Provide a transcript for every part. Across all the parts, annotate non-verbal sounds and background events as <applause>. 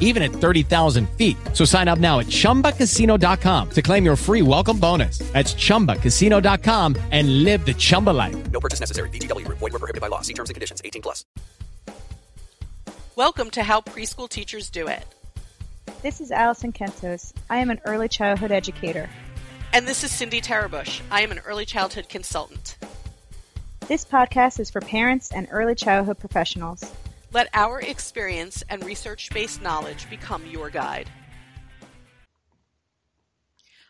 even at 30,000 feet. So sign up now at ChumbaCasino.com to claim your free welcome bonus. That's ChumbaCasino.com and live the Chumba life. No purchase necessary. VGW. Void were prohibited by law. See terms and conditions. 18 plus. Welcome to How Preschool Teachers Do It. This is Allison Kentos. I am an early childhood educator. And this is Cindy Tarabush. I am an early childhood consultant. This podcast is for parents and early childhood professionals. Let our experience and research based knowledge become your guide.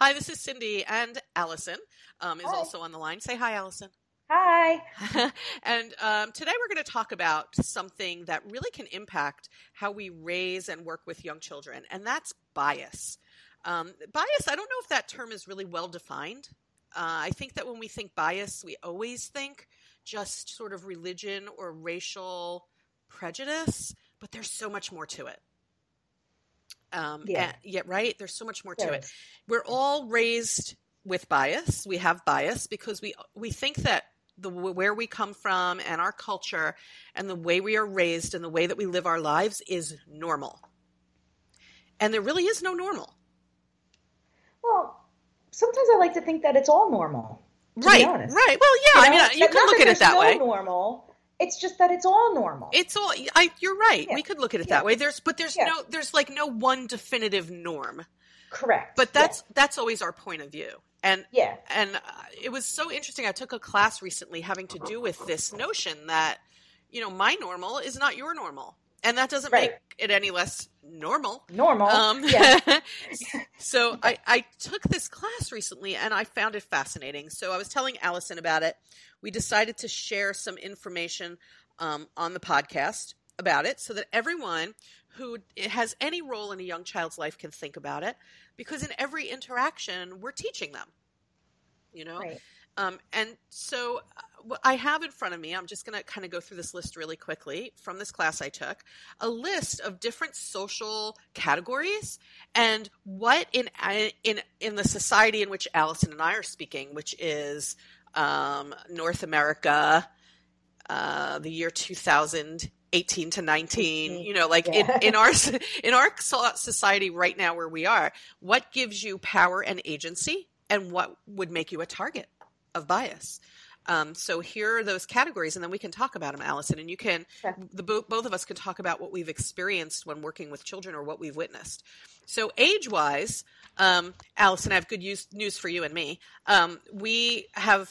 Hi, this is Cindy, and Allison um, is Hi. also on the line. Say hi, Allison. Hi. <laughs> and um, today we're going to talk about something that really can impact how we raise and work with young children, and that's bias. Um, bias, I don't know if that term is really well defined. Uh, I think that when we think bias, we always think just sort of religion or racial prejudice, but there's so much more to it. Um, Yeah. and- yeah, right. There's so much more to it. We're all raised with bias. We have bias because we we think that the where we come from and our culture and the way we are raised and the way that we live our lives is normal. And there really is no normal. Well, sometimes I like to think that it's all normal. right. Right. Well, yeah. You I mean, you can look at it that no way. Normal. It's just that it's all normal. It's all. I. You're right. Yeah. We could look at it Yeah. that way. There's, but there's Yeah. no. There's like no one definitive norm. correct. But that's that's always our point of view. And Yeah. and uh, it was so interesting. I took a class recently having to do with this notion that you know my normal is not your normal, and that doesn't Right. make it any less normal. normal. Um, <laughs> yeah. <laughs> so I, I took this class recently and I found it fascinating. So I was telling Allison about it. We decided to share some information um, on the podcast about it so that everyone who has any role in a young child's life can think about it because in every interaction we're teaching them you know Right. um, and so uh, what I have in front of me, I'm just going to kind of go through this list really quickly from this class I took, a list of different social categories and what in in in the society in which Allison and I are speaking, which is um, North America, uh, the year 2018 to 19, you know, like Yeah. in, <laughs> in our in our society right now where we are, what gives you power and agency, and what would make you a target of bias? Um, so here are those categories, and then we can talk about them, Allison. And you can, Sure. the bo- both of us can talk about what we've experienced when working with children or what we've witnessed. So age-wise, um, Allison, I have good news, news for you and me. Um, we have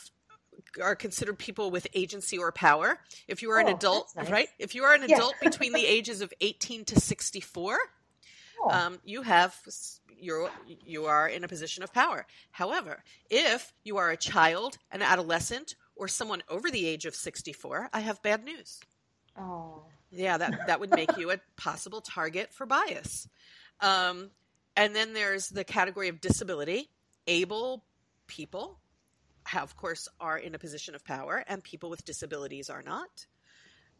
are considered people with agency or power. If you are an Oh, adult, nice. right? If you are an Yeah. adult between the ages of 18 to 64, Oh, um, you have you're you are in a position of power. However, if you are a child, an adolescent, or someone over the age of 64, I have bad news. oh. Yeah, that that would make you a possible target for bias. Um, and then there's the category of disability. Able people, have, of course, are in a position of power, and people with disabilities are not.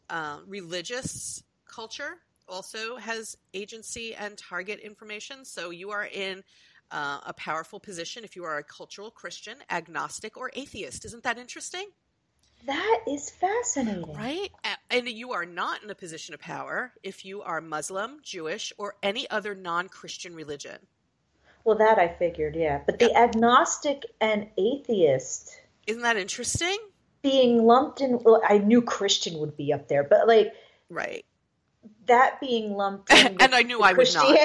Uh, religious culture also has agency and target information. So you are in uh, a powerful position if you are a cultural Christian, agnostic, or atheist. Isn't that interesting? That is fascinating. Right? And you are not in a position of power if you are Muslim, Jewish, or any other non Christian religion. Well, that I figured, yeah. But the agnostic and atheist Isn't that interesting? being lumped in, well, I knew Christian would be up there, but like Right. That being lumped <laughs> and I knew I would not.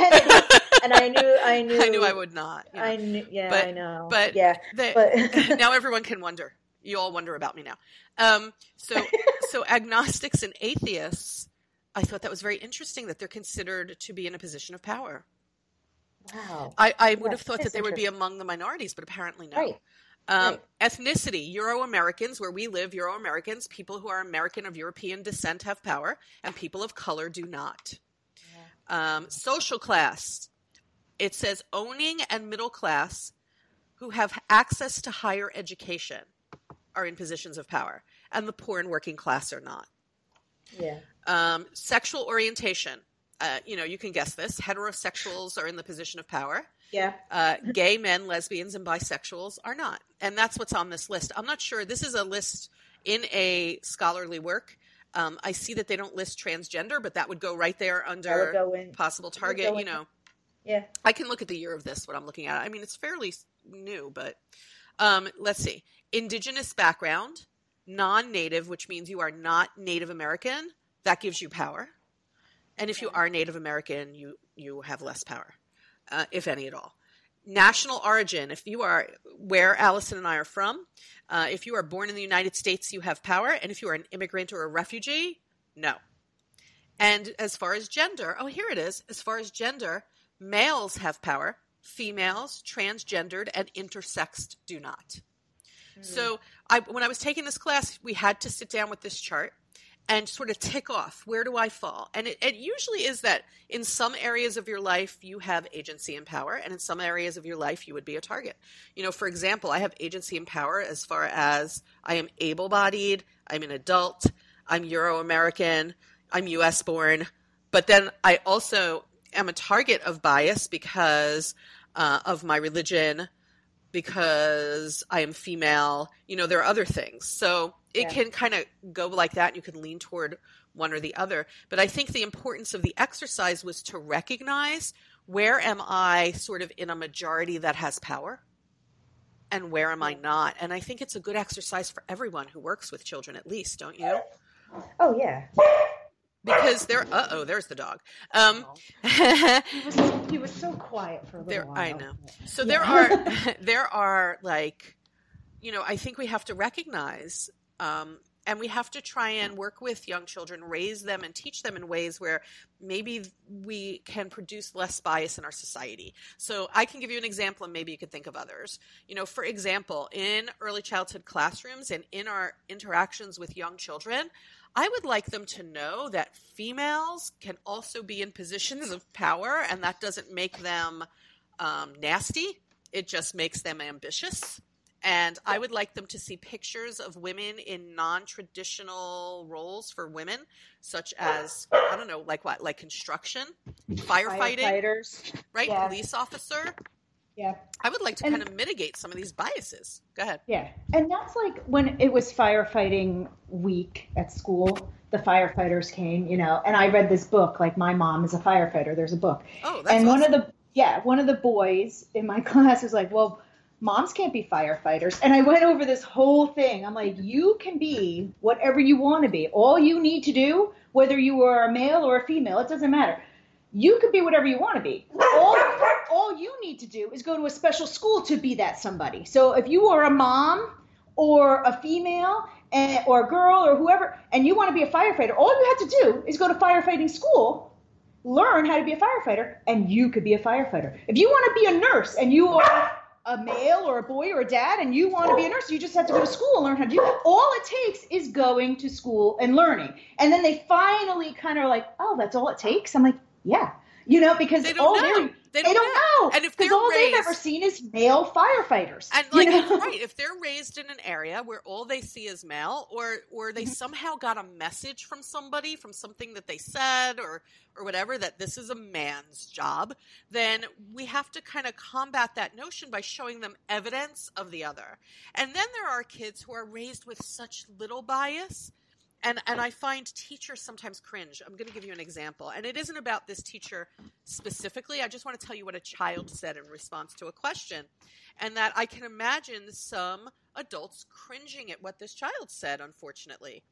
And I knew, I knew, I knew I would not. you know. I knew, yeah, But- I know, but yeah, the- but <laughs> <laughs> now everyone can wonder. You all wonder about me now. Um, so, so agnostics and atheists, I thought that was very interesting that they're considered to be in a position of power. wow, I, I would Yeah, have thought that they would be among the minorities, but apparently no. right, Um, right. Ethnicity, Euro Americans, where we live, Euro Americans, people who are American of European descent have power, and people of color do not. Um, social class, it says owning and middle class who have access to higher education are in positions of power, and the poor and working class are not. yeah, Um, sexual orientation, uh, you know, you can guess this. Heterosexuals are in the position of power yeah, uh, gay men, lesbians, and bisexuals are not. And that's what's on this list. I'm not sure. This is a list in a scholarly work. Um, I see that they don't list transgender, but that would go right there under possible target. You know, yeah, I can look at the year of this, what I'm looking at. I mean, it's fairly new, but um, let's see. Indigenous background, non native, which means you are not Native American, that gives you power. And if you are Native American, you, you have less power, uh, if any at all. National origin, if you are where Allison and I are from, uh, if you are born in the United States, you have power. And if you are an immigrant or a refugee, no. And as far as gender, oh, here it is. As far as gender, males have power, females, transgendered, and intersexed do not. So, I, when I was taking this class, we had to sit down with this chart and sort of tick off where do I fall? And it, it usually is that in some areas of your life, you have agency and power, and in some areas of your life, you would be a target. You know, for example, I have agency and power as far as I am able bodied, I'm an adult, I'm Euro American, I'm US born, but then I also am a target of bias because uh, of my religion, because I am female. You know, there are other things. So it Yeah. can kind of go like that. And you can lean toward one or the other. But I think the importance of the exercise was to recognize where am I sort of in a majority that has power and where am I not? And I think it's a good exercise for everyone who works with children, at least, don't you? oh yeah. Because they're, uh oh, there's the dog. Um, <laughs> He was, he was so quiet for a little there while. i know. So there <laughs> are <laughs> there are like you know i think we have to recognize um, and we have to try and work with young children raise them and teach them in ways where maybe we can produce less bias in our society. So i can give you an example and maybe you could think of others. You know for example in early childhood classrooms and in our interactions with young children I would like them to know that females can also be in positions of power, and that doesn't make them um, nasty. It just makes them ambitious. And I would like them to see pictures of women in non traditional roles for women, such as, I don't know, like what? Like construction, firefighting, Firefighters. right? yeah. Police officer. Yeah. I would like to And- kind of mitigate some of these biases. Go ahead. Yeah. And that's like when it was firefighting week at school, the firefighters came, you know, and I read this book, like my mom is a firefighter. There's a book. Oh, that's and one of the yeah, one of the boys in my <laughs> class was like, "Well, moms can't be firefighters." And I went over this whole thing. I'm like, "You can be whatever you want to be. All you need to do, whether you are a male or a female, it doesn't matter. You can be whatever you want to be. All all you need to do is go to a special school to be that somebody. So if you are a mom or a female and, or a girl or whoever, and you want to be a firefighter, all you have to do is go to firefighting school learn how to be a firefighter and you could be a firefighter. If you want to be a nurse and you are a male or a boy or a dad and you want to be a nurse, you just have to go to school and learn how to do that. All it takes is going to school and learning. And then they finally kind of like, oh, that's all it takes? I'm like, yeah. You know, because They don't all know. They They don't, don't know. And if because they're all they've ever seen is male firefighters. And you like know? right, if they're raised in an area where all they see is male, or or Mm-hmm. they somehow got a message from somebody from something that they said or or whatever that this is a man's job, then we have to kind of combat that notion by showing them evidence of the other. And then there are kids who are raised with such little bias. And, and I find teachers sometimes cringe. I'm going to give you an example. And it isn't about this teacher specifically. I just want to tell you what a child said in response to a question and that I can imagine some adults cringing at what this child said, unfortunately.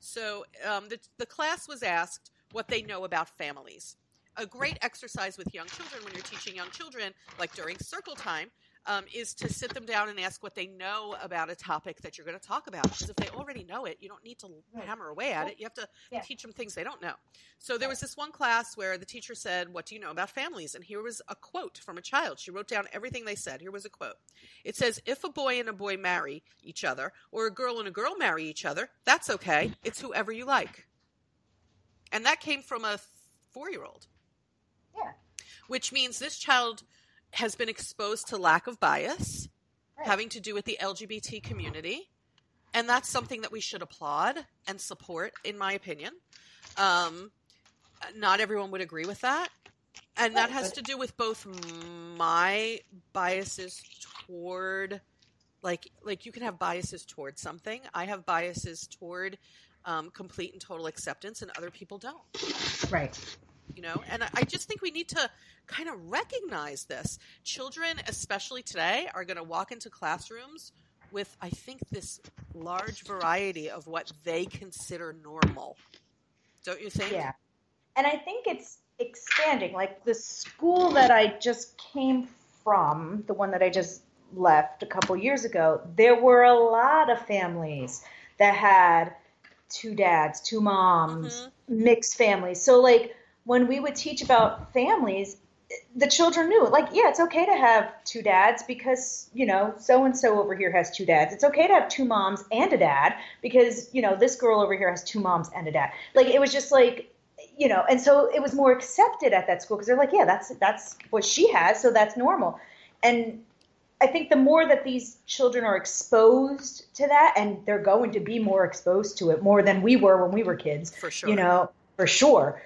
So um, the, the class was asked what they know about families. A great exercise with young children when you're teaching young children, like during circle time, um, is to sit them down and ask what they know about a topic that you're going to talk about. Because if they already know it, you don't need to hammer away at it. You have to Yeah. teach them things they don't know. So there was this one class where the teacher said, What do you know about families? And here was a quote from a child. She wrote down everything they said. Here was a quote. It says, If a boy and a boy marry each other, or a girl and a girl marry each other, that's okay. It's whoever you like. And that came from a four year old. Yeah. Which means this child has been exposed to lack of bias Right. having to do with the LGBT community. And that's something that we should applaud and support, in my opinion. Um, not everyone would agree with that. And that has to do with both my biases toward like like you can have biases toward something. I have biases toward um, complete and total acceptance, and other people don't right. You know and I- just think we need to kind of recognize this children especially today are going to walk into classrooms with i think this large variety of what they consider normal don't you think Yeah. And I think it's expanding. Like the school that I just came from, the one that I just left a couple years ago, there were a lot of families that had two dads, two moms, Mhm. mixed families. So like when we would teach about families, the children knew like yeah it's okay to have two dads because you know so and so over here has two dads. It's okay to have two moms and a dad because you know this girl over here has two moms and a dad. Like it was just like you know and so it was more accepted at that school because they're like yeah that's that's what she has so that's normal. And i think the more that these children are exposed to that and they're going to be more exposed to it more than we were when we were kids for sure. you know, for sure.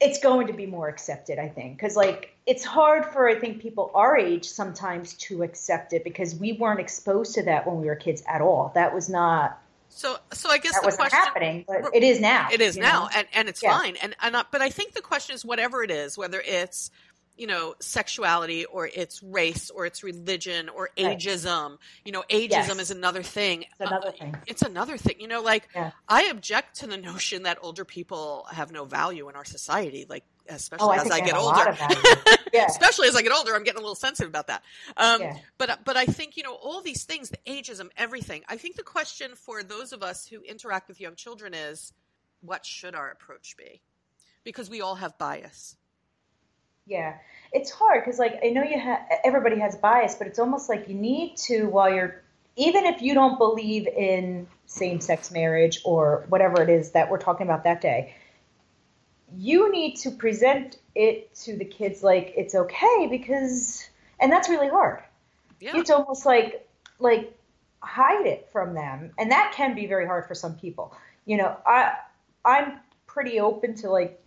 It's going to be more accepted, I think, because like it's hard for I think people our age sometimes to accept it because we weren't exposed to that when we were kids at all. That was not so so i guess that the question happening, but it is now. It is now, know? and and it's Yeah. fine. And and uh, but I think the question is whatever it is, whether it's you know sexuality or it's race or it's religion or Right. ageism. You know, ageism Yes. is another thing. It's another Uh, thing. It's another thing. You know, like Yeah. I object to the notion that older people have no value in our society. Like especially Oh, I as I get older. lot of value. <laughs> Yeah. especially as I get older, I'm getting a little sensitive about that. Um, Yeah. But but I think you know all these things, the ageism, everything. I think the question for those of us who interact with young children is, what should our approach be? Because we all have bias. Yeah, it's hard because like I know you have everybody has bias, but it's almost like you need to while you're even if you don't believe in same-sex marriage or whatever it is that we're talking about that day, you need to present it to the kids like it's okay because and that's really hard. Yeah. It's almost like like hide it from them, and that can be very hard for some people. You know, I I'm pretty open to like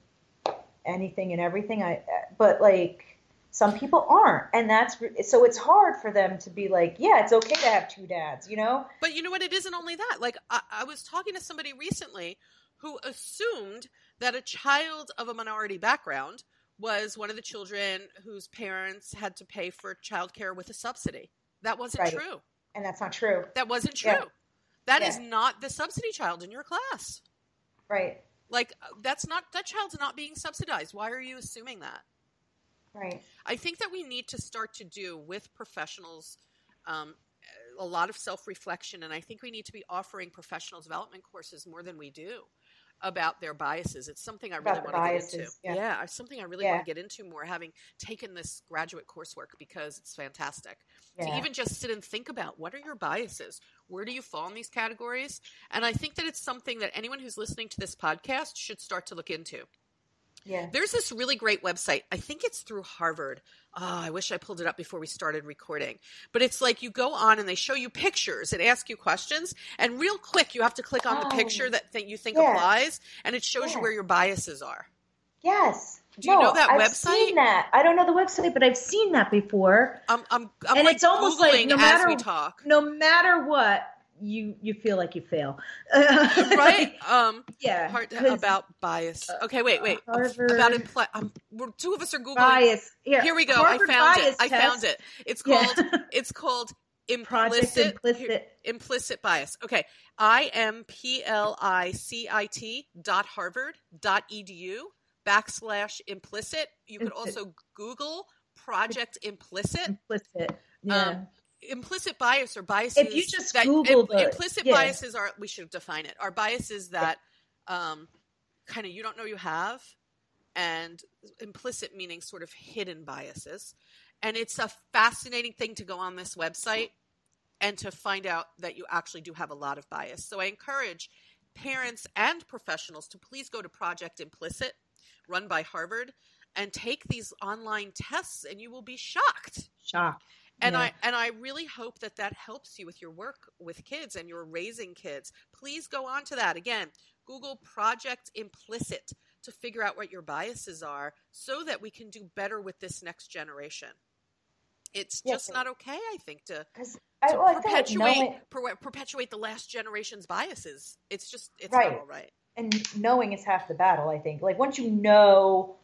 anything and everything i but like some people aren't and that's so it's hard for them to be like yeah it's okay to have two dads you know But you know what? It isn't only that. Like I, I was talking to somebody recently who assumed that a child of a minority background was one of the children whose parents had to pay for childcare with a subsidy. That wasn't Right. true. and that's not true That wasn't true. Yeah. That is Yeah. not the subsidy child in your class. right Like uh, that's not that child's not being subsidized. Why are you assuming that? right I think that we need to start to do with professionals um, a lot of self reflection, and I think we need to be offering professional development courses more than we do about their biases. It's something I really want to get into. biases, yeah. something I really Yeah. want to get into more, having taken this graduate coursework because it's fantastic. To even just sit and think about what are your biases? Where do you fall in these categories? And I think that it's something that anyone who's listening to this podcast should start to look into Yeah. There's this really great website. I think it's through Harvard. Oh, I wish I pulled it up before we started recording. But it's like you go on and they show you pictures and ask you questions. And real quick, you have to click on the Oh. picture that, that you think Yeah. applies, and it shows you where your biases are. Yes. Do you No, know that I've website? Seen that. I don't know the website, but I've seen that before. I'm, I'm, I'm and like it's almost Googling like no as matter we talk. no matter what, you you feel like you fail, <laughs> right? <laughs> Um, yeah. part 'cause about bias. Okay, wait, wait. Harvard- About impl- um, we're, two of us are googling. bias. Here, Here we go. Harvard I found it. bias I found it. It's Yeah. called. <laughs> It's called implicit implicit. implicit bias. Okay, I M P L I C I T dot Harvard dot edu backslash implicit. You could also Google Project Implicit. implicit. Yeah. Um, implicit bias or biases. If you just that, Google im- implicit yeah. biases are we should define it. Are biases that um, kind of you don't know you have, and implicit meaning sort of hidden biases. And it's a fascinating thing to go on this website and to find out that you actually do have a lot of bias. So I encourage parents and professionals to please go to Project Implicit, run by Harvard, and take these online tests, and you will be shocked Shock. And Yeah. i and i really hope that that helps you with your work with kids and you're raising kids please go on to that again google project implicit to figure out what your biases are so that we can do better with this next generation it's Yeah, just not okay i think to, to I, well, like perpetuate knowing, per- perpetuate the last generation's biases it's just it's Right. not all right and knowing is half the battle. I think. Like once you know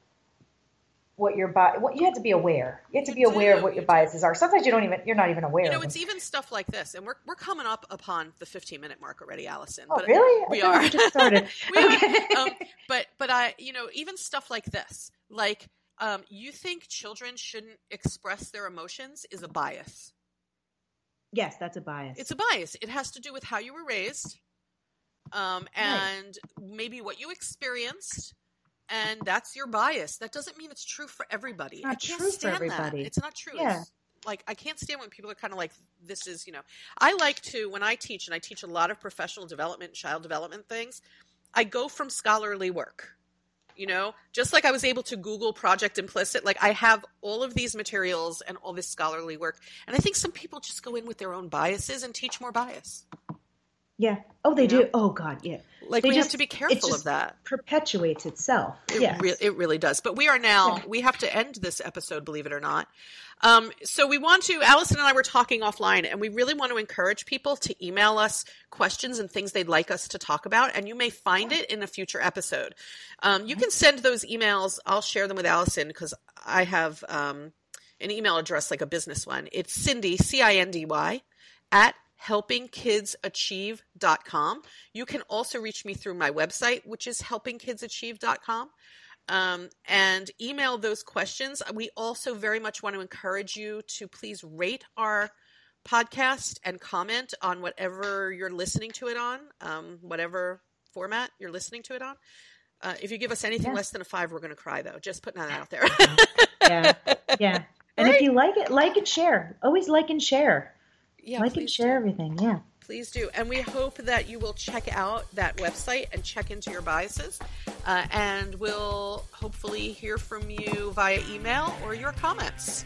what your bi- what you have to be aware. You have to You be aware of what your biases are. Sometimes you don't even. You're not even aware. you know of it's them. even stuff like this and we're, we're coming up upon the 15 minute mark already allison Oh but really? We thought are We just started. <laughs> We are. okay. um, but but I you know even stuff like this like um, you think children shouldn't express their emotions is a bias. Yes, that's a bias. It's a bias. It has to do with how you were raised, um, and maybe what you experienced, and that's your bias. That doesn't mean it's true for everybody. Not I can't true for everybody. that. It's not true. Yeah. It's, like I can't stand when people are kind of like this is you know I like to when I teach and I teach a lot of professional development child development things I go from scholarly work you know just like I was able to Google project implicit like I have all of these materials and all this scholarly work and I think some people just go in with their own biases and teach more bias yeah. Oh, they You do. know? Oh God, yeah. like They we just- have to be careful of that Perpetuates itself. It, yes. re- it really does. But we are now, Yeah. we have to end this episode, believe it or not. Um, so we want to, Allison and I were talking offline, and we really want to encourage people to email us questions and things they'd like us to talk about, and you may find it in a future episode. Um, you can send those emails. I'll share them with Allison because I have um, an email address like a business one. It's Cindy, C I N D Y, at helpingkidsachieve.com. You can also reach me through my website, which is helpingkidsachieve.com. Um, and email those questions. We also very much want to encourage you to please rate our podcast and comment on whatever you're listening to it on, um, whatever format you're listening to it on. Uh, if you give us anything Yeah. less than a five, we're going to cry, though. Just putting that out there. yeah. Yeah. <laughs> And Right? if you like it, like and share. Always like and share. Yeah, like and share do. everything. Yeah. Please do. And we hope that you will check out that website and check into your biases. Uh, and we'll hopefully hear from you via email or your comments.